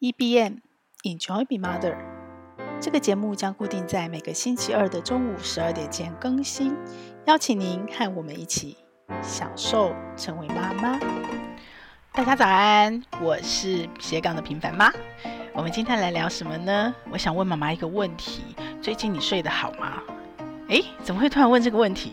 EBM Enjoy Be Mother，这个节目将固定在每个星期二的中午十二点前更新，邀请您和我们一起享受成为妈妈。大家早安，我是斜杠的平凡妈。我们今天来聊什么呢？我想问妈妈一个问题：最近你睡得好吗？诶，怎么会突然问这个问题？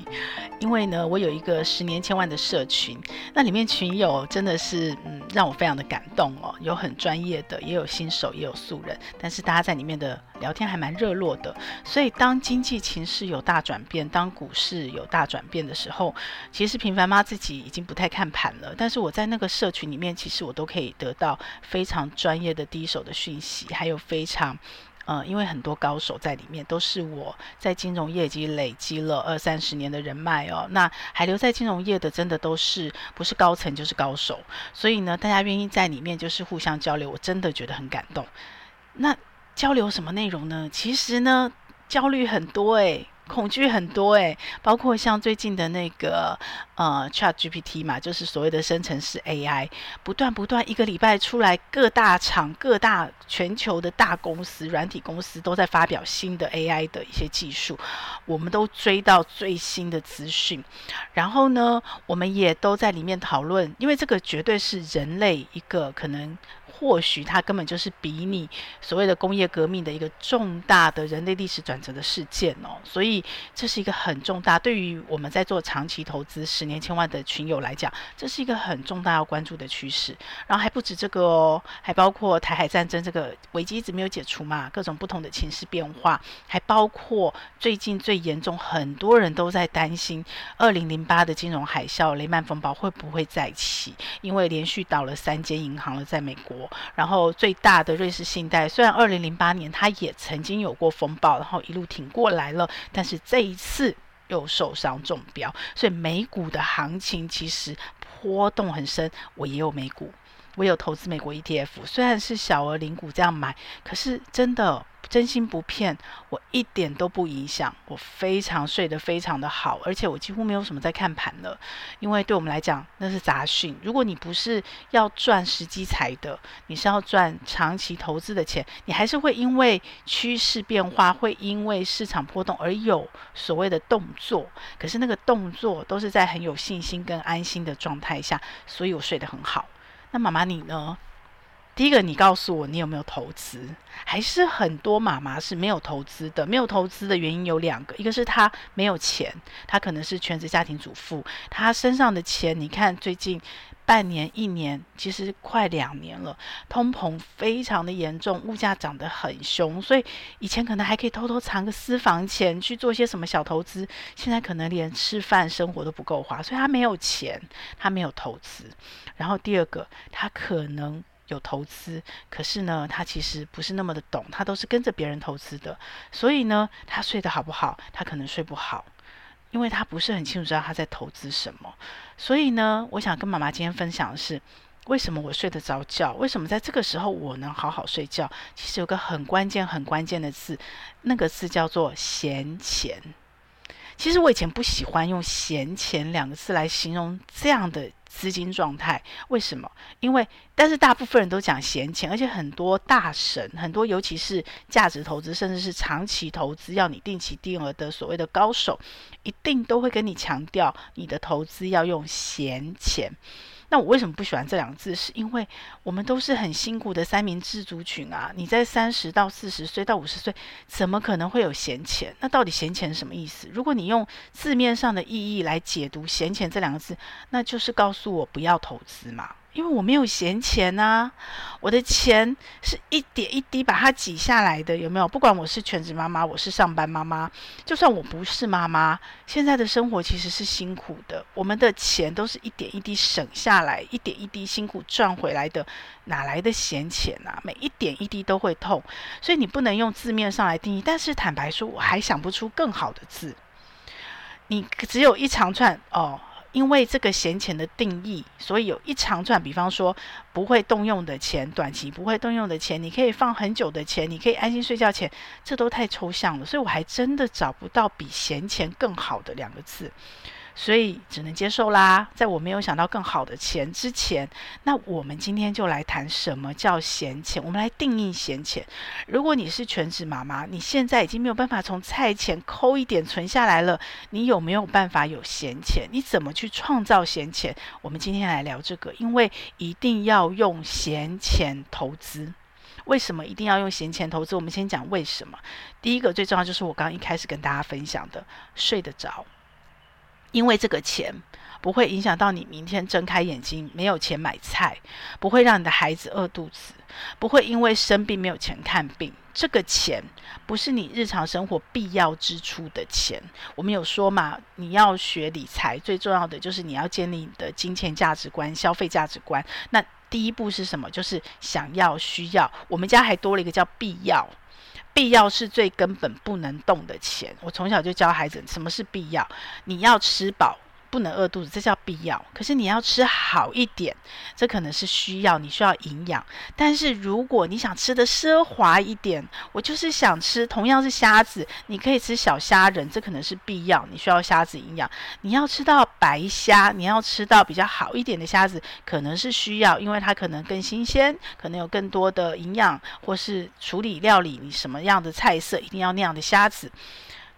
因为呢，我有一个十年千万的社群，那里面群友真的是，嗯，让我非常的感动哦。有很专业的，也有新手，也有素人，但是大家在里面的聊天还蛮热络的。所以当经济情势有大转变，当股市有大转变的时候，其实平凡妈自己已经不太看盘了。但是我在那个社群里面，其实我都可以得到非常专业的第一手的讯息，还有非常。嗯，因为很多高手在里面，都是我在金融业已经累积了二三十年的人脉哦。那还留在金融业的，真的都是不是高层就是高手。所以呢，大家愿意在里面就是互相交流，我真的觉得很感动。那交流什么内容呢？其实呢，焦虑很多诶。恐惧很多诶，包括像最近的那个呃 ChatGPT 嘛，就是所谓的生成式 AI，不断不断，一个礼拜出来，各大厂、各大全球的大公司、软体公司都在发表新的 AI 的一些技术，我们都追到最新的资讯，然后呢，我们也都在里面讨论，因为这个绝对是人类一个可能。或许它根本就是比拟所谓的工业革命的一个重大的人类历史转折的事件哦，所以这是一个很重大，对于我们在做长期投资十年千万的群友来讲，这是一个很重大要关注的趋势。然后还不止这个哦，还包括台海战争这个危机一直没有解除嘛，各种不同的情势变化，还包括最近最严重，很多人都在担心二零零八的金融海啸雷曼风暴会不会再起，因为连续倒了三间银行了，在美国。然后最大的瑞士信贷，虽然二零零八年它也曾经有过风暴，然后一路挺过来了，但是这一次又受伤中标，所以美股的行情其实波动很深。我也有美股，我有投资美国 ETF，虽然是小额零股这样买，可是真的。真心不骗，我一点都不影响，我非常睡得非常的好，而且我几乎没有什么在看盘了，因为对我们来讲那是杂讯。如果你不是要赚时机财的，你是要赚长期投资的钱，你还是会因为趋势变化，会因为市场波动而有所谓的动作。可是那个动作都是在很有信心跟安心的状态下，所以我睡得很好。那妈妈你呢？第一个，你告诉我你有没有投资？还是很多妈妈是没有投资的。没有投资的原因有两个，一个是她没有钱，她可能是全职家庭主妇，她身上的钱，你看最近半年、一年，其实快两年了，通膨非常的严重，物价涨得很凶，所以以前可能还可以偷偷藏个私房钱去做些什么小投资，现在可能连吃饭生活都不够花，所以他没有钱，他没有投资。然后第二个，他可能。有投资，可是呢，他其实不是那么的懂，他都是跟着别人投资的，所以呢，他睡得好不好？他可能睡不好，因为他不是很清楚知道他在投资什么。所以呢，我想跟妈妈今天分享的是，为什么我睡得着觉？为什么在这个时候我能好好睡觉？其实有个很关键、很关键的字，那个字叫做闲钱。其实我以前不喜欢用“闲钱”两个字来形容这样的。资金状态为什么？因为但是大部分人都讲闲钱，而且很多大神，很多尤其是价值投资，甚至是长期投资，要你定期定额的所谓的高手，一定都会跟你强调，你的投资要用闲钱。那我为什么不喜欢这两个字？是因为我们都是很辛苦的三明治族群啊！你在三十到四十岁到五十岁，怎么可能会有闲钱？那到底闲钱什么意思？如果你用字面上的意义来解读“闲钱”这两个字，那就是告诉我不要投资嘛。因为我没有闲钱呐、我的钱是一点一滴把它挤下来的，有没有？不管我是全职妈妈，我是上班妈妈，就算我不是妈妈，现在的生活其实是辛苦的。我们的钱都是一点一滴省下来，一点一滴辛苦赚回来的，哪来的闲钱啊？每一点一滴都会痛，所以你不能用字面上来定义。但是坦白说，我还想不出更好的字。你只有一长串哦。因为这个闲钱的定义，所以有一长串，比方说不会动用的钱，短期不会动用的钱，你可以放很久的钱，你可以安心睡觉钱，这都太抽象了，所以我还真的找不到比闲钱更好的两个字。所以只能接受啦。在我没有想到更好的钱之前，那我们今天就来谈什么叫闲钱。我们来定义闲钱。如果你是全职妈妈，你现在已经没有办法从菜钱抠一点存下来了，你有没有办法有闲钱？你怎么去创造闲钱？我们今天来聊这个，因为一定要用闲钱投资。为什么一定要用闲钱投资？我们先讲为什么。第一个最重要就是我刚刚一开始跟大家分享的，睡得着。因为这个钱不会影响到你明天睁开眼睛没有钱买菜，不会让你的孩子饿肚子，不会因为生病没有钱看病。这个钱不是你日常生活必要支出的钱。我们有说嘛，你要学理财，最重要的就是你要建立你的金钱价值观、消费价值观。那第一步是什么？就是想要、需要。我们家还多了一个叫必要，必要是最根本不能动的钱。我从小就教孩子什么是必要，你要吃饱。不能饿肚子，这叫必要。可是你要吃好一点，这可能是需要，你需要营养。但是如果你想吃的奢华一点，我就是想吃同样是虾子，你可以吃小虾仁，这可能是必要，你需要虾子营养。你要吃到白虾，你要吃到比较好一点的虾子，可能是需要，因为它可能更新鲜，可能有更多的营养，或是处理料理你什么样的菜色，一定要那样的虾子。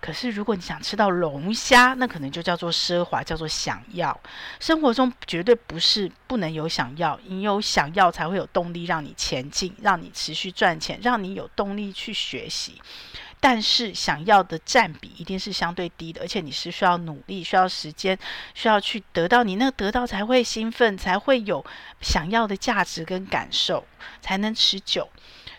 可是，如果你想吃到龙虾，那可能就叫做奢华，叫做想要。生活中绝对不是不能有想要，你有想要才会有动力让你前进，让你持续赚钱，让你有动力去学习。但是，想要的占比一定是相对低的，而且你是需要努力、需要时间、需要去得到，你那个得到才会兴奋，才会有想要的价值跟感受，才能持久。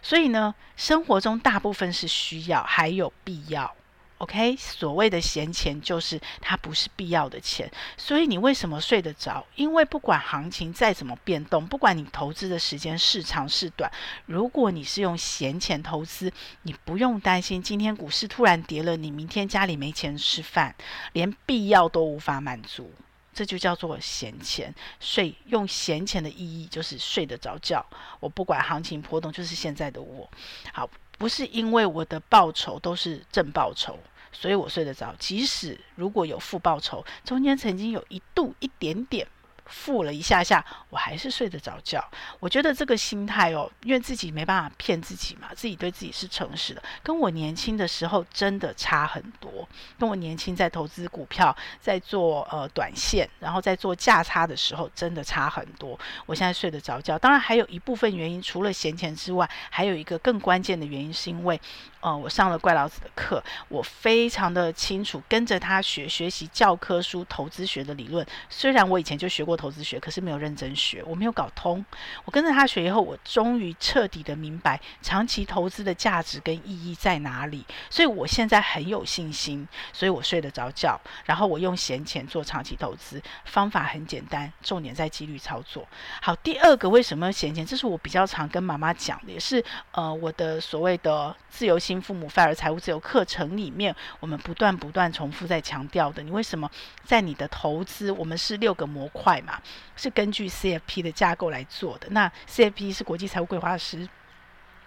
所以呢，生活中大部分是需要，还有必要。OK，所谓的闲钱就是它不是必要的钱，所以你为什么睡得着？因为不管行情再怎么变动，不管你投资的时间是长是短，如果你是用闲钱投资，你不用担心今天股市突然跌了，你明天家里没钱吃饭，连必要都无法满足，这就叫做闲钱。睡用闲钱的意义就是睡得着觉。我不管行情波动，就是现在的我。好。不是因为我的报酬都是正报酬，所以我睡得着。即使如果有负报酬，中间曾经有一度一点点。付了一下下，我还是睡得着觉。我觉得这个心态哦，因为自己没办法骗自己嘛，自己对自己是诚实的，跟我年轻的时候真的差很多。跟我年轻在投资股票，在做呃短线，然后在做价差的时候，真的差很多。我现在睡得着觉，当然还有一部分原因，除了闲钱之外，还有一个更关键的原因，是因为。呃，我上了怪老子的课，我非常的清楚，跟着他学学习教科书投资学的理论。虽然我以前就学过投资学，可是没有认真学，我没有搞通。我跟着他学以后，我终于彻底的明白长期投资的价值跟意义在哪里。所以我现在很有信心，所以我睡得着觉。然后我用闲钱做长期投资，方法很简单，重点在纪律操作。好，第二个为什么闲钱？这是我比较常跟妈妈讲的，也是呃我的所谓的自由新父母反而财务自由课程里面，我们不断不断重复在强调的，你为什么在你的投资？我们是六个模块嘛，是根据 CFP 的架构来做的。那 CFP 是国际财务规划师。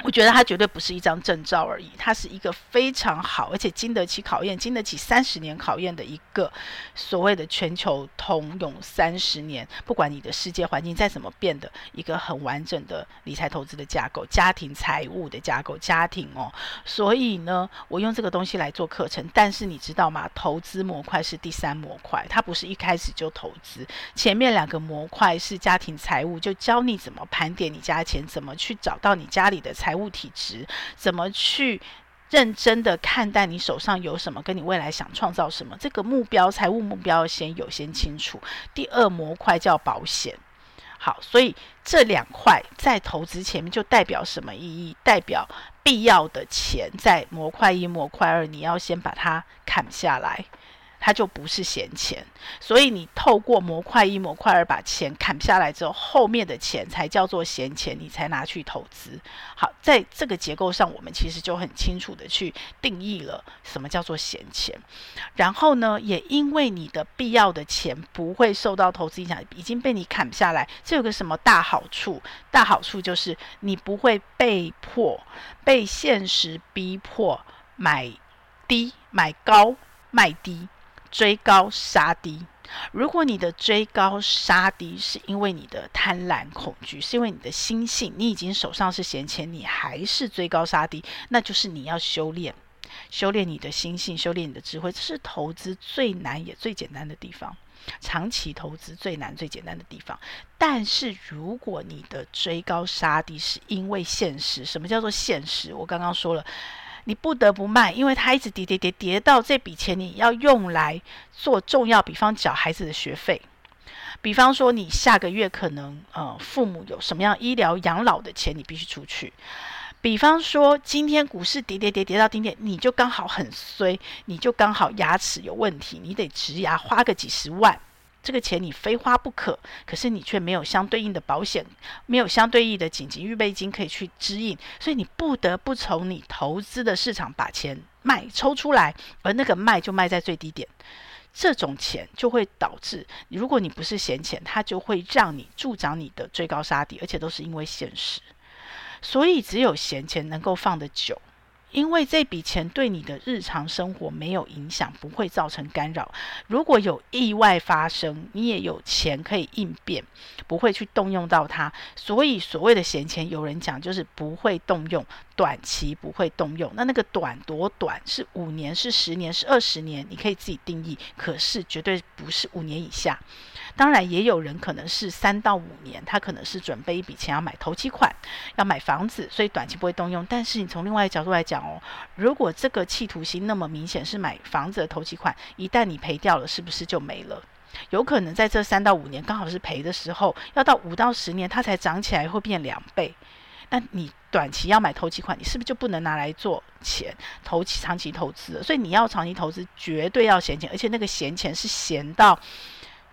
我觉得它绝对不是一张证照而已，它是一个非常好，而且经得起考验、经得起三十年考验的一个所谓的全球通用三十年，不管你的世界环境再怎么变的一个很完整的理财投资的架构、家庭财务的架构、家庭哦。所以呢，我用这个东西来做课程。但是你知道吗？投资模块是第三模块，它不是一开始就投资。前面两个模块是家庭财务，就教你怎么盘点你家钱，怎么去找到你家里的。财务体质怎么去认真的看待你手上有什么，跟你未来想创造什么？这个目标，财务目标先有，先清楚。第二模块叫保险。好，所以这两块在投资前面就代表什么意义？代表必要的钱在模块一、模块二，你要先把它砍下来。它就不是闲钱，所以你透过模块一、模块二把钱砍下来之后，后面的钱才叫做闲钱，你才拿去投资。好，在这个结构上，我们其实就很清楚的去定义了什么叫做闲钱。然后呢，也因为你的必要的钱不会受到投资影响，已经被你砍下来，这有个什么大好处？大好处就是你不会被迫、被现实逼迫买低买高卖低。追高杀低，如果你的追高杀低是因为你的贪婪恐惧，是因为你的心性，你已经手上是闲钱，你还是追高杀低，那就是你要修炼，修炼你的心性，修炼你的智慧，这是投资最难也最简单的地方。长期投资最难最简单的地方，但是如果你的追高杀低是因为现实，什么叫做现实？我刚刚说了。你不得不卖，因为它一直跌跌跌跌到这笔钱你要用来做重要，比方缴孩子的学费，比方说你下个月可能呃父母有什么样医疗养老的钱你必须出去，比方说今天股市跌跌跌跌到顶点，你就刚好很衰，你就刚好牙齿有问题，你得植牙花个几十万。这个钱你非花不可，可是你却没有相对应的保险，没有相对应的紧急预备金可以去支应，所以你不得不从你投资的市场把钱卖抽出来，而那个卖就卖在最低点，这种钱就会导致，如果你不是闲钱，它就会让你助长你的追高杀低，而且都是因为现实，所以只有闲钱能够放得久。因为这笔钱对你的日常生活没有影响，不会造成干扰。如果有意外发生，你也有钱可以应变，不会去动用到它。所以所谓的闲钱，有人讲就是不会动用，短期不会动用。那那个短多短？是五年？是十年？是二十年？你可以自己定义。可是绝对不是五年以下。当然，也有人可能是三到五年，他可能是准备一笔钱要买投机款，要买房子，所以短期不会动用。但是你从另外一个角度来讲哦，如果这个企图心那么明显，是买房子的头期款，一旦你赔掉了，是不是就没了？有可能在这三到五年刚好是赔的时候，要到五到十年它才涨起来，会变两倍。那你短期要买头期款，你是不是就不能拿来做钱？投期长期投资，所以你要长期投资，绝对要闲钱，而且那个闲钱是闲到。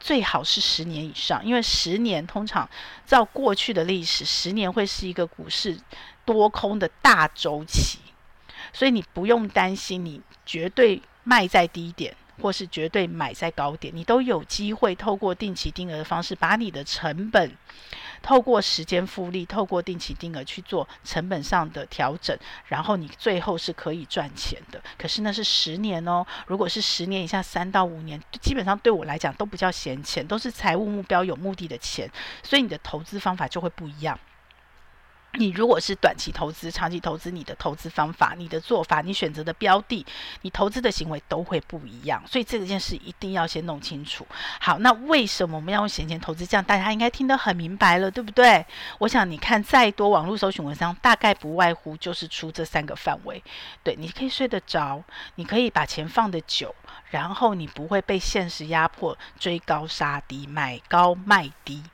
最好是十年以上，因为十年通常照过去的历史，十年会是一个股市多空的大周期，所以你不用担心，你绝对卖在低点，或是绝对买在高点，你都有机会透过定期定额的方式，把你的成本。透过时间复利，透过定期定额去做成本上的调整，然后你最后是可以赚钱的。可是那是十年哦，如果是十年以下，三到五年，基本上对我来讲都不叫闲钱，都是财务目标有目的的钱，所以你的投资方法就会不一样。你如果是短期投资、长期投资，你的投资方法、你的做法、你选择的标的、你投资的行为都会不一样，所以这件事一定要先弄清楚。好，那为什么我们要用闲钱投资？这样大家应该听得很明白了，对不对？我想你看再多网络搜寻文章，大概不外乎就是出这三个范围。对，你可以睡得着，你可以把钱放得久，然后你不会被现实压迫，追高杀低，买高卖低。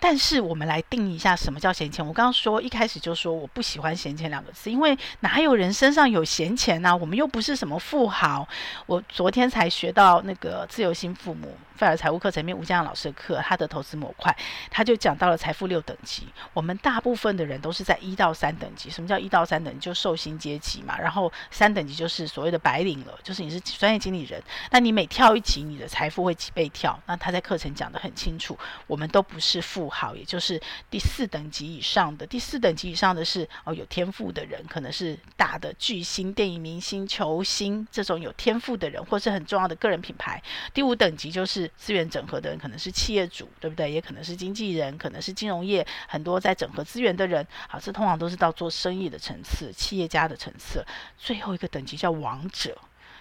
但是我们来定一下什么叫闲钱。我刚刚说一开始就说我不喜欢“闲钱”两个字，因为哪有人身上有闲钱呢？我们又不是什么富豪。我昨天才学到那个自由心父母。费尔财务课程面，吴江老师的课，他的投资模块，他就讲到了财富六等级。我们大部分的人都是在一到三等级。什么叫一到三等级？就受薪阶级嘛。然后三等级就是所谓的白领了，就是你是专业经理人。那你每跳一级，你的财富会几倍跳？那他在课程讲得很清楚，我们都不是富好，也就是第四等级以上的。第四等级以上的是哦，有天赋的人，可能是大的巨星、电影明星、球星这种有天赋的人，或是很重要的个人品牌。第五等级就是。资源整合的人可能是企业主，对不对？也可能是经纪人，可能是金融业很多在整合资源的人。好，这通常都是到做生意的层次，企业家的层次。最后一个等级叫王者，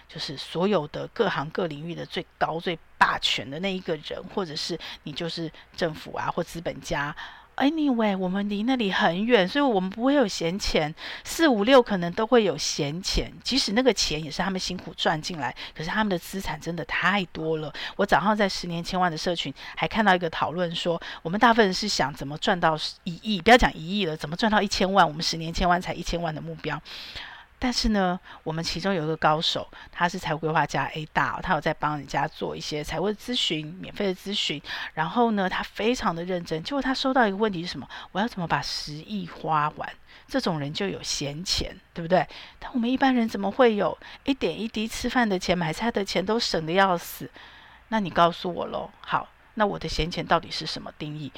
就是所有的各行各领域的最高、最霸权的那一个人，或者是你就是政府啊，或资本家。Anyway，我们离那里很远，所以我们不会有闲钱。四五六可能都会有闲钱，即使那个钱也是他们辛苦赚进来，可是他们的资产真的太多了。我早上在十年千万的社群还看到一个讨论说，我们大部分人是想怎么赚到一亿，不要讲一亿了，怎么赚到一千万？我们十年千万才一千万的目标。但是呢，我们其中有一个高手，他是财务规划家 A 大，他有在帮人家做一些财务咨询，免费的咨询。然后呢，他非常的认真。结果他收到一个问题是什么？我要怎么把十亿花完？这种人就有闲钱，对不对？但我们一般人怎么会有一点一滴吃饭的钱、买菜的钱都省得要死？那你告诉我喽。好，那我的闲钱到底是什么定义？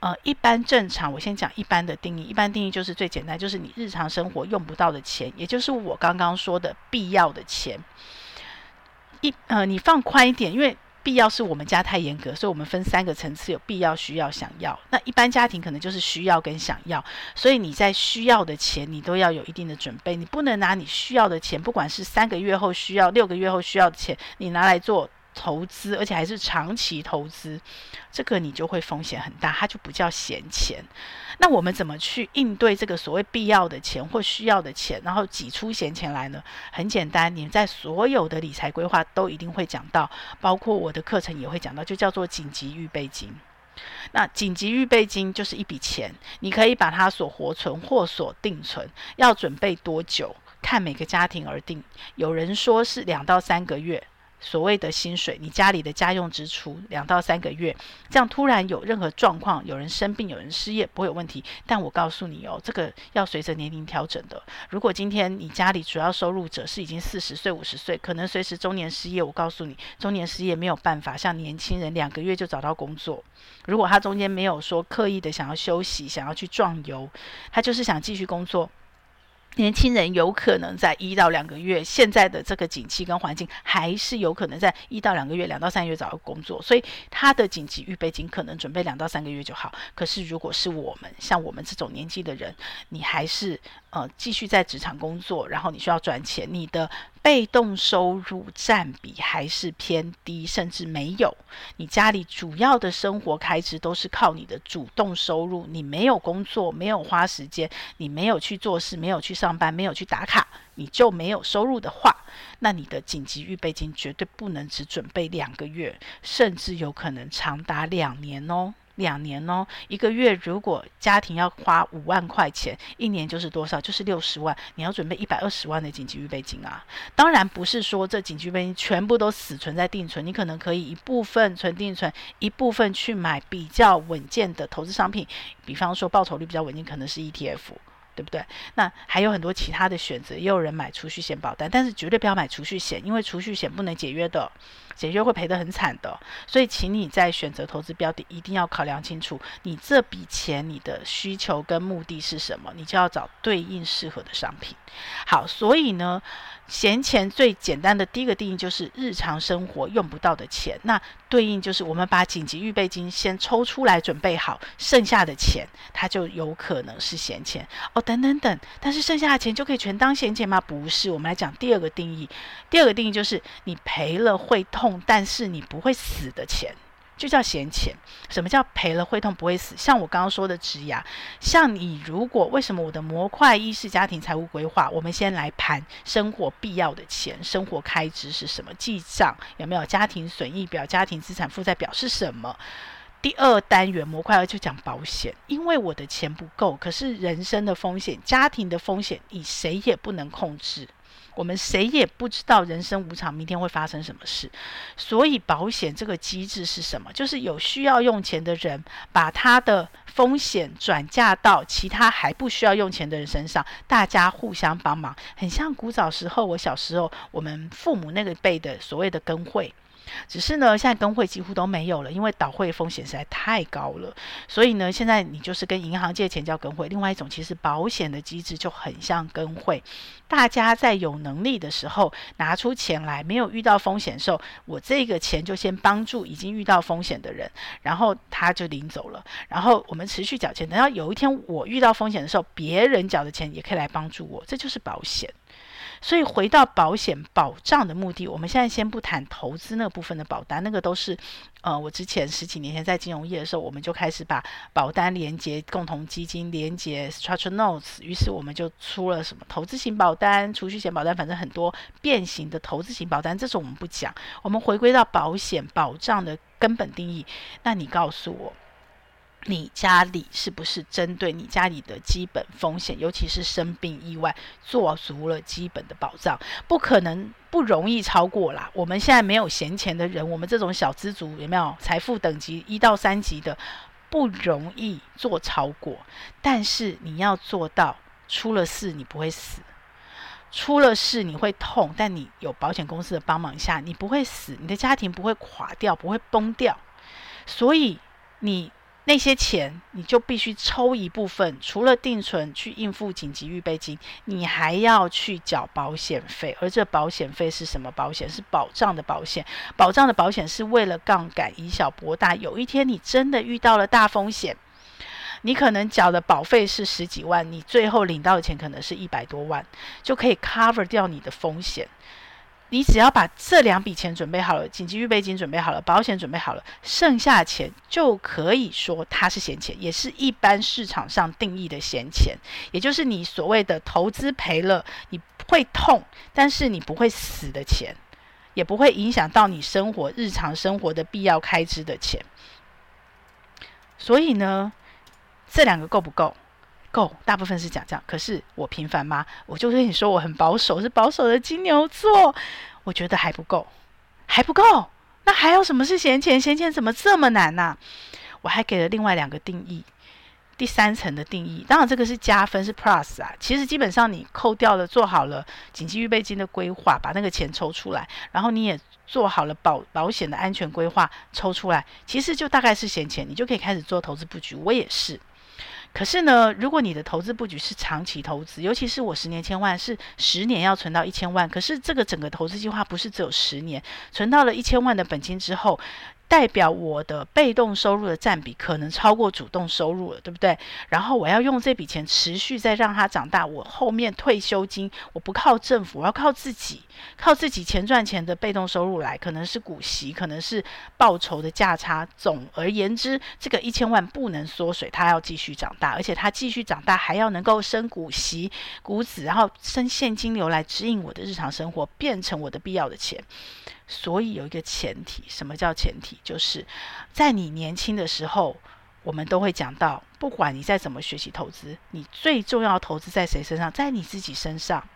呃，一般正常，我先讲一般的定义。一般定义就是最简单，就是你日常生活用不到的钱，也就是我刚刚说的必要的钱。一呃，你放宽一点，因为必要是我们家太严格，所以我们分三个层次，有必要、需要、想要。那一般家庭可能就是需要跟想要，所以你在需要的钱，你都要有一定的准备，你不能拿你需要的钱，不管是三个月后需要、六个月后需要的钱，你拿来做。投资，而且还是长期投资，这个你就会风险很大，它就不叫闲钱。那我们怎么去应对这个所谓必要的钱或需要的钱，然后挤出闲钱来呢？很简单，你在所有的理财规划都一定会讲到，包括我的课程也会讲到，就叫做紧急预备金。那紧急预备金就是一笔钱，你可以把它所活存或所定存，要准备多久，看每个家庭而定。有人说是两到三个月。所谓的薪水，你家里的家用支出两到三个月，这样突然有任何状况，有人生病，有人失业，不会有问题。但我告诉你哦，这个要随着年龄调整的。如果今天你家里主要收入者是已经四十岁、五十岁，可能随时中年失业。我告诉你，中年失业没有办法像年轻人两个月就找到工作。如果他中间没有说刻意的想要休息，想要去壮游，他就是想继续工作。年轻人有可能在一到两个月，现在的这个景气跟环境，还是有可能在一到两个月、两到三个月找到工作，所以他的紧急预备金可能准备两到三个月就好。可是如果是我们像我们这种年纪的人，你还是呃继续在职场工作，然后你需要赚钱，你的。被动收入占比还是偏低，甚至没有。你家里主要的生活开支都是靠你的主动收入。你没有工作，没有花时间，你没有去做事，没有去上班，没有去打卡，你就没有收入的话，那你的紧急预备金绝对不能只准备两个月，甚至有可能长达两年哦。两年哦，一个月如果家庭要花五万块钱，一年就是多少？就是六十万。你要准备一百二十万的紧急预备金啊！当然不是说这紧急预备金全部都死存在定存，你可能可以一部分存定存，一部分去买比较稳健的投资商品，比方说报酬率比较稳定，可能是 ETF。对不对？那还有很多其他的选择，也有人买储蓄险保单，但是绝对不要买储蓄险，因为储蓄险不能解约的，解约会赔得很惨的。所以，请你在选择投资标的，一定要考量清楚，你这笔钱你的需求跟目的是什么，你就要找对应适合的商品。好，所以呢。闲钱最简单的第一个定义就是日常生活用不到的钱，那对应就是我们把紧急预备金先抽出来准备好，剩下的钱它就有可能是闲钱哦。等等等，但是剩下的钱就可以全当闲钱吗？不是，我们来讲第二个定义。第二个定义就是你赔了会痛，但是你不会死的钱。就叫闲钱。什么叫赔了会痛不会死？像我刚刚说的职涯，像你如果为什么我的模块一是家庭财务规划？我们先来盘生活必要的钱，生活开支是什么？记账有没有？家庭损益表、家庭资产负债表是什么？第二单元模块二就讲保险，因为我的钱不够，可是人生的风险、家庭的风险，你谁也不能控制。我们谁也不知道人生无常，明天会发生什么事，所以保险这个机制是什么？就是有需要用钱的人，把他的风险转嫁到其他还不需要用钱的人身上，大家互相帮忙，很像古早时候，我小时候我们父母那个辈的所谓的跟会。只是呢，现在跟会几乎都没有了，因为倒会风险实在太高了。所以呢，现在你就是跟银行借钱叫跟会。另外一种，其实保险的机制就很像跟会，大家在有能力的时候拿出钱来，没有遇到风险的时候，我这个钱就先帮助已经遇到风险的人，然后他就领走了。然后我们持续缴钱，等到有一天我遇到风险的时候，别人缴的钱也可以来帮助我，这就是保险。所以回到保险保障的目的，我们现在先不谈投资那部分的保单，那个都是，呃，我之前十几年前在金融业的时候，我们就开始把保单连接共同基金，连接 structure notes，于是我们就出了什么投资型保单、储蓄型保单，反正很多变形的投资型保单，这种我们不讲，我们回归到保险保障的根本定义，那你告诉我。你家里是不是针对你家里的基本风险，尤其是生病意外，做足了基本的保障？不可能不容易超过啦。我们现在没有闲钱的人，我们这种小资族有没有财富等级一到三级的，不容易做超过。但是你要做到，出了事你不会死，出了事你会痛，但你有保险公司的帮忙下，你不会死，你的家庭不会垮掉，不会崩掉。所以你。那些钱你就必须抽一部分，除了定存去应付紧急预备金，你还要去缴保险费。而这保险费是什么保险？是保障的保险。保障的保险是为了杠杆，以小博大。有一天你真的遇到了大风险，你可能缴的保费是十几万，你最后领到的钱可能是一百多万，就可以 cover 掉你的风险。你只要把这两笔钱准备好了，紧急预备金准备好了，保险准备好了，剩下钱就可以说它是闲钱，也是一般市场上定义的闲钱，也就是你所谓的投资赔了，你会痛，但是你不会死的钱，也不会影响到你生活日常生活的必要开支的钱。所以呢，这两个够不够？够，大部分是讲这样。可是我平凡吗？我就跟你说，我很保守，是保守的金牛座。我觉得还不够，还不够。那还有什么是闲钱？闲钱怎么这么难呢、我还给了另外两个定义，第三层的定义。当然，这个是加分，是 plus 啊。其实基本上你扣掉了，做好了紧急预备金的规划，把那个钱抽出来，然后你也做好了保保险的安全规划，抽出来，其实就大概是闲钱，你就可以开始做投资布局。我也是。可是呢，如果你的投资布局是长期投资，尤其是我十年千万是十年要存到一千万，可是这个整个投资计划不是只有十年，存到了一千万的本金之后。代表我的被动收入的占比可能超过主动收入了，对不对？然后我要用这笔钱持续再让它长大。我后面退休金我不靠政府，我要靠自己，靠自己钱赚钱的被动收入来，可能是股息，可能是报酬的价差。总而言之，这个一千万不能缩水，它要继续长大，而且它继续长大还要能够生股息、股子，然后生现金流来指引我的日常生活，变成我的必要的钱。所以有一个前提，什么叫前提？就是在你年轻的时候，我们都会讲到，不管你再怎么学习投资，你最重要投资在谁身上？在你自己身上，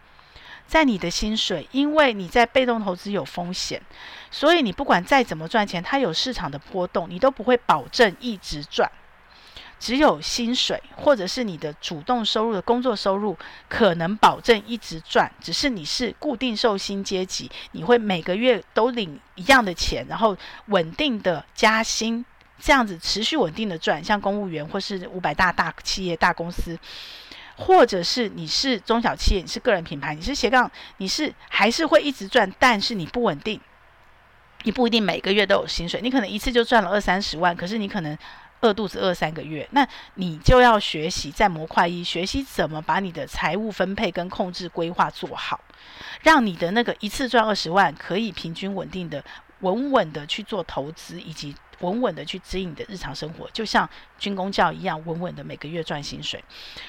在你的薪水，因为你在被动投资有风险，所以你不管再怎么赚钱，它有市场的波动，你都不会保证一直赚。只有薪水或者是你的主动收入的工作收入，可能保证一直赚。只是你是固定受薪阶级，你会每个月都领一样的钱，然后稳定的加薪，这样子持续稳定的赚。像公务员或是五百大大企业大公司，或者是你是中小企业，你是个人品牌，你是斜杠，你是还是会一直赚，但是你不稳定，你不一定每个月都有薪水，你可能一次就赚了二三十万，可是你可能。饿肚子饿三个月，那你就要学习在模块一学习怎么把你的财务分配跟控制规划做好，让你的那个一次赚二十万可以平均稳定的、稳稳的去做投资，以及稳稳的去指引你的日常生活，就像军工教一样，稳稳的每个月赚薪水。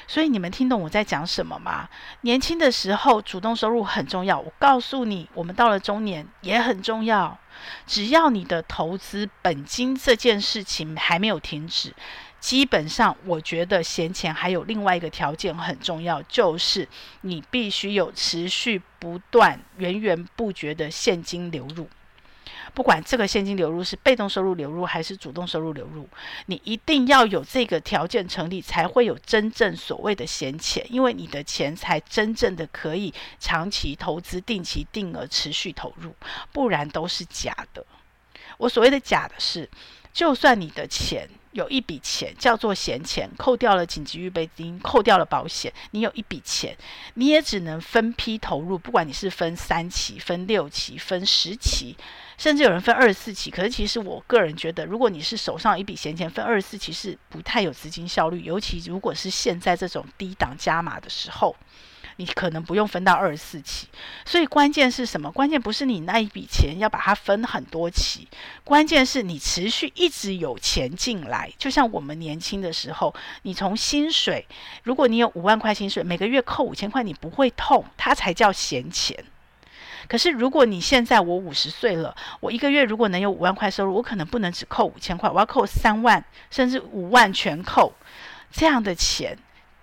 所以你们听懂我在讲什么吗？年轻的时候主动收入很重要，我告诉你，我们到了中年也很重要。只要你的投资本金这件事情还没有停止，基本上我觉得闲钱还有另外一个条件很重要，就是你必须有持续不断、源源不绝的现金流入。不管这个现金流入是被动收入流入还是主动收入流入，你一定要有这个条件成立，才会有真正所谓的闲钱，因为你的钱才真正的可以长期投资、定期定额持续投入，不然都是假的。我所谓的假的是，就算你的钱。有一笔钱叫做闲钱，扣掉了紧急预备金，扣掉了保险，你有一笔钱，你也只能分批投入。不管你是分三期、分六期、分十期，甚至有人分二十四期。可是其实我个人觉得，如果你是手上一笔闲钱，分二十四期是不太有资金效率，尤其如果是现在这种低档加码的时候。你可能不用分到二十四期，所以关键是什么？关键不是你那一笔钱要把它分很多期，关键是你持续一直有钱进来。就像我们年轻的时候，你从薪水，如果你有五万块薪水，每个月扣五千块，你不会痛，它才叫闲钱。可是如果你现在我五十岁了，我一个月如果能有五万块收入，我可能不能只扣五千块，我要扣三万甚至五万全扣，这样的钱。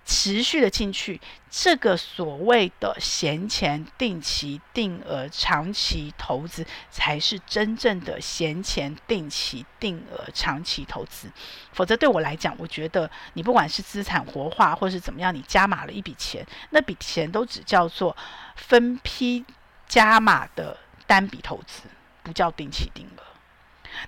持续的进去，这个所谓的闲钱、定期定额、长期投资，才是真正的闲钱、定期定额、长期投资。否则对我来讲，我觉得你不管是资产活化，或是怎么样，你加码了一笔钱，那笔钱都只叫做分批加码的单笔投资，不叫定期定额。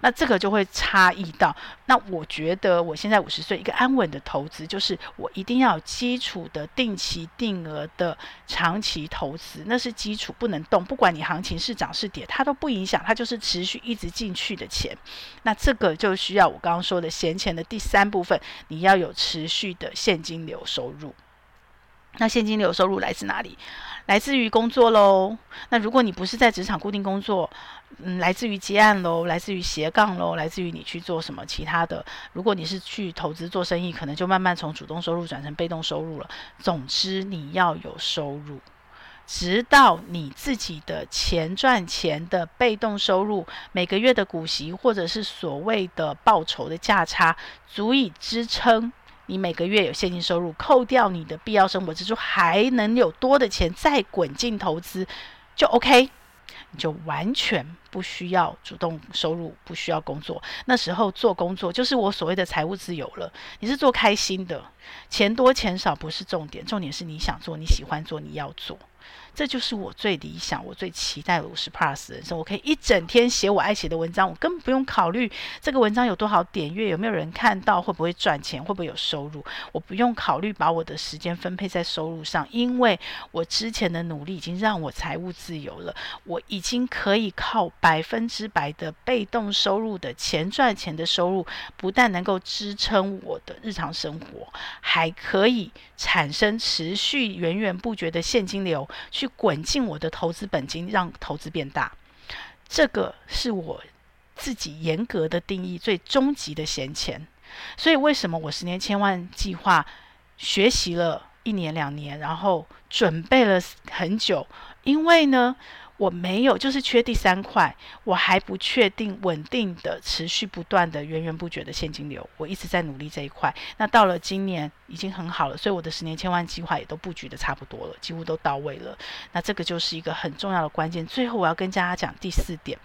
那这个就会差异到。那我觉得我现在五十岁，一个安稳的投资就是我一定要有基础的定期定额的长期投资，那是基础不能动，不管你行情是涨是跌，它都不影响，它就是持续一直进去的钱。那这个就需要我刚刚说的闲钱的第三部分，你要有持续的现金流收入。那现金流收入来自哪里？来自于工作喽。那如果你不是在职场固定工作，嗯，来自于接案喽，来自于斜杠喽，来自于你去做什么其他的。如果你是去投资做生意，可能就慢慢从主动收入转成被动收入了。总之，你要有收入，直到你自己的钱赚钱的被动收入，每个月的股息或者是所谓的报酬的价差，足以支撑。你每个月有现金收入，扣掉你的必要生活支出，还能有多的钱再滚进投资，就 OK，就完全不需要主动收入，不需要工作。那时候做工作就是我所谓的财务自由了。你是做开心的，钱多钱少不是重点，重点是你想做，你喜欢做，你要做。这就是我最理想、我最期待的五十 plus 人生。我可以一整天写我爱写的文章，我根本不用考虑这个文章有多少点阅，有没有人看到，会不会赚钱，会不会有收入。我不用考虑把我的时间分配在收入上，因为我之前的努力已经让我财务自由了。我已经可以靠百分之百的被动收入的钱赚钱的收入，不但能够支撑我的日常生活，还可以产生持续源源不绝的现金流去。滚进我的投资本金，让投资变大，这个是我自己严格的定义，最终极的闲钱。所以，为什么我十年千万计划学习了一年两年，然后准备了很久？因为呢，我没有，就是缺第三块，我还不确定稳定的、持续不断的、源源不绝的现金流。我一直在努力这一块。那到了今年已经很好了，所以我的十年千万计划也都布局的差不多了，几乎都到位了。那这个就是一个很重要的关键。最后我要跟大家讲第四点：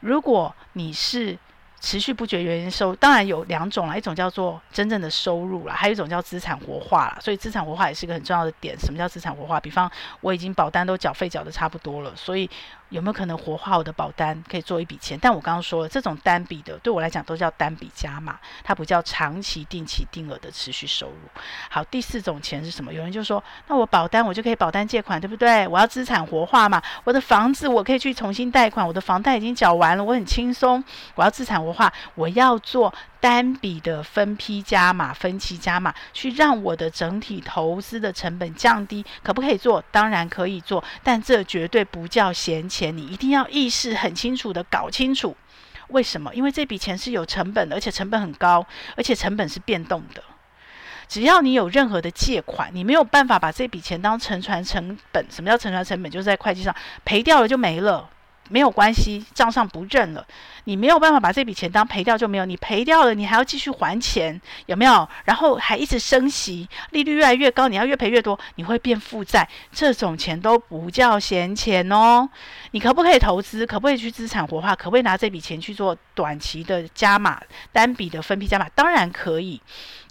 如果你是持续不绝原因收，当然有两种啦，一种叫做真正的收入啦，还有一种叫资产活化啦。所以资产活化也是一个很重要的点。什么叫资产活化？比方我已经保单都缴费缴的差不多了，所以。有没有可能活化我的保单，可以做一笔钱？但我刚刚说了，这种单笔的对我来讲都叫单笔加码，它不叫长期定期定额的持续收入。好，第四种钱是什么？有人就说，那我保单我就可以保单借款，对不对？我要资产活化嘛，我的房子我可以去重新贷款，我的房贷已经缴完了，我很轻松。我要资产活化，我要做。单笔的分批加码、分期加码，去让我的整体投资的成本降低，可不可以做？当然可以做，但这绝对不叫闲钱。你一定要意识很清楚的搞清楚，为什么？因为这笔钱是有成本的，而且成本很高，而且成本是变动的。只要你有任何的借款，你没有办法把这笔钱当沉船成本。什么叫沉船成本？就是在会计上赔掉了就没了。没有关系，账上不认了。你没有办法把这笔钱当赔掉就没有，你赔掉了，你还要继续还钱，有没有？然后还一直升息，利率越来越高，你要越赔越多，你会变负债。这种钱都不叫闲钱哦。你可不可以投资？可不可以去资产活化？可不可以拿这笔钱去做短期的加码、单笔的分批加码？当然可以。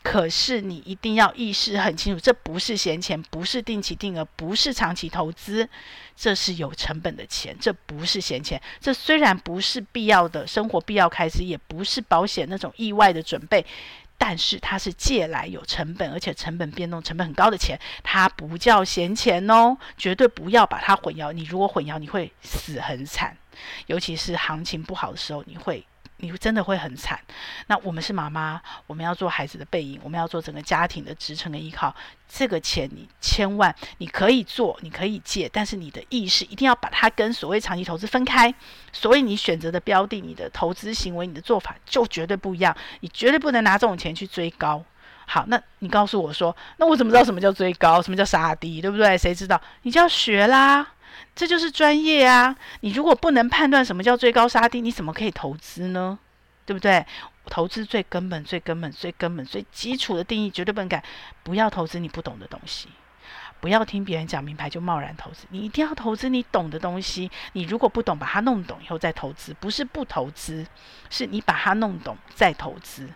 可是你一定要意识很清楚，这不是闲钱，不是定期定额，不是长期投资，这是有成本的钱，这不是闲钱。这虽然不是必要的生活必要开支，也不是保险那种意外的准备，但是它是借来有成本，而且成本变动成本很高的钱，它不叫闲钱哦，绝对不要把它混淆。你如果混淆，你会死很惨，尤其是行情不好的时候，你会。你真的会很惨。那我们是妈妈，我们要做孩子的背影，我们要做整个家庭的支撑跟依靠。这个钱你千万你可以做，你可以借，但是你的意识一定要把它跟所谓长期投资分开。所以你选择的标的、你的投资行为、你的做法就绝对不一样。你绝对不能拿这种钱去追高。好，那你告诉我说，那我怎么知道什么叫追高，什么叫杀低，对不对？谁知道？你就要学啦。这就是专业啊！你如果不能判断什么叫追高杀低，你怎么可以投资呢？对不对？投资最根本、最根本、最根本、最基础的定义绝对不能改。不要投资你不懂的东西，不要听别人讲名牌就贸然投资。你一定要投资你懂的东西。你如果不懂，把它弄懂以后再投资，不是不投资，是你把它弄懂再投资。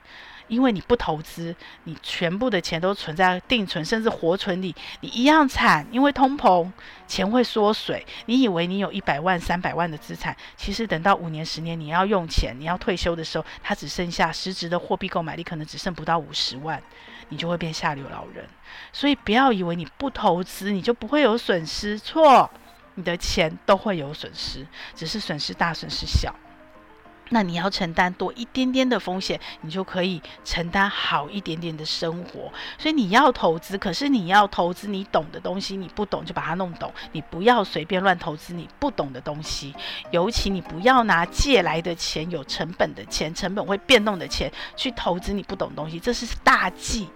因为你不投资，你全部的钱都存在定存甚至活存里，你一样惨。因为通膨，钱会缩水。你以为你有一百万、三百万的资产，其实等到五年、十年你要用钱、你要退休的时候，它只剩下实质的货币购买力可能只剩不到五十万，你就会变下流老人。所以不要以为你不投资你就不会有损失，错，你的钱都会有损失，只是损失大，损失小。那你要承担多一点点的风险，你就可以承担好一点点的生活。所以你要投资，可是你要投资你懂的东西，你不懂就把它弄懂。你不要随便乱投资你不懂的东西，尤其你不要拿借来的钱、有成本的钱、成本会变动的钱去投资你不懂东西，这是大忌，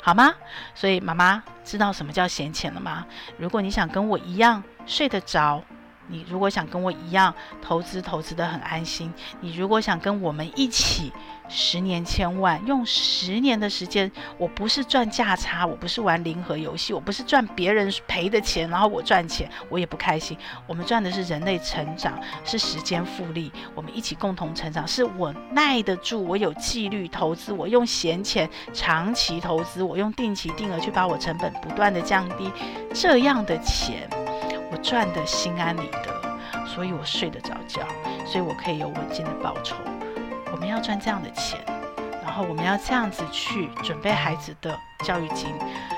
好吗？所以妈妈知道什么叫闲钱了吗？如果你想跟我一样睡得着。你如果想跟我一样投资，投资得很安心；你如果想跟我们一起十年千万，用十年的时间，我不是赚价差，我不是玩零和游戏，我不是赚别人赔的钱，然后我赚钱，我也不开心。我们赚的是人类成长，是时间复利，我们一起共同成长。是我耐得住，我有纪律投资，我用闲钱长期投资，我用定期定额去把我成本不断地降低，这样的钱。赚得心安理得，所以我睡得着觉，所以我可以有稳健的报酬。我们要赚这样的钱，然后我们要这样子去准备孩子的教育金，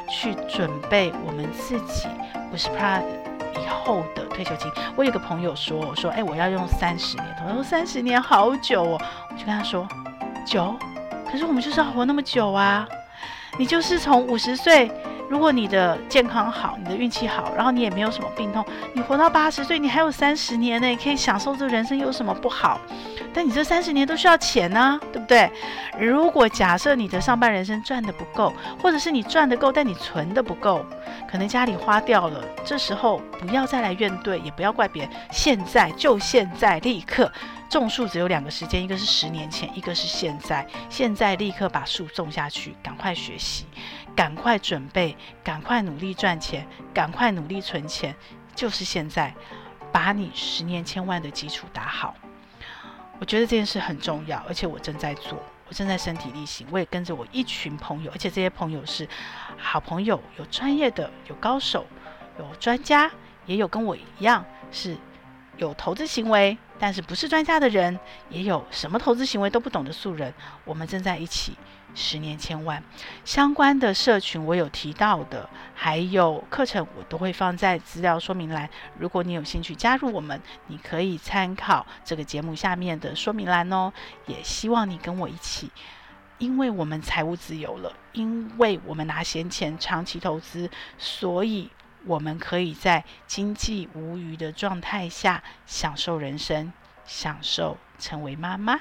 去准备我们自己，不是怕以后的退休金。我有个朋友说，我说，哎，我要用三十年，他说三十年好久哦，我就跟他说，久，可是我们就是要活那么久啊，你就是从五十岁。如果你的健康好，你的运气好，然后你也没有什么病痛，你活到八十岁，你还有三十年呢，可以享受这人生，有什么不好？但你这三十年都需要钱呢、对不对？如果假设你的上半人生赚得不够，或者是你赚得够，但你存得不够，可能家里花掉了，这时候不要再来怨怼，也不要怪别人，现在就现在立刻种树，只有两个时间，一个是十年前，一个是现在，现在立刻把树种下去，赶快学习。赶快准备，赶快努力赚钱，赶快努力存钱，就是现在，把你十年千万的基础打好。我觉得这件事很重要，而且我正在做，我正在身体力行。我也跟着我一群朋友，而且这些朋友是好朋友，有专业的，有高手，有专家，也有跟我一样是有投资行为，但是不是专家的人，也有什么投资行为都不懂的素人。我们正在一起。十年千万相关的社群，我有提到的，还有课程，我都会放在资料说明栏。如果你有兴趣加入我们，你可以参考这个节目下面的说明栏哦。也希望你跟我一起，因为我们财务自由了，因为我们拿闲钱长期投资，所以我们可以在经济无余的状态下享受人生，享受成为妈妈。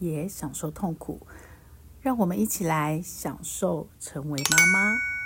也享受痛苦，让我们一起来享受成为妈妈。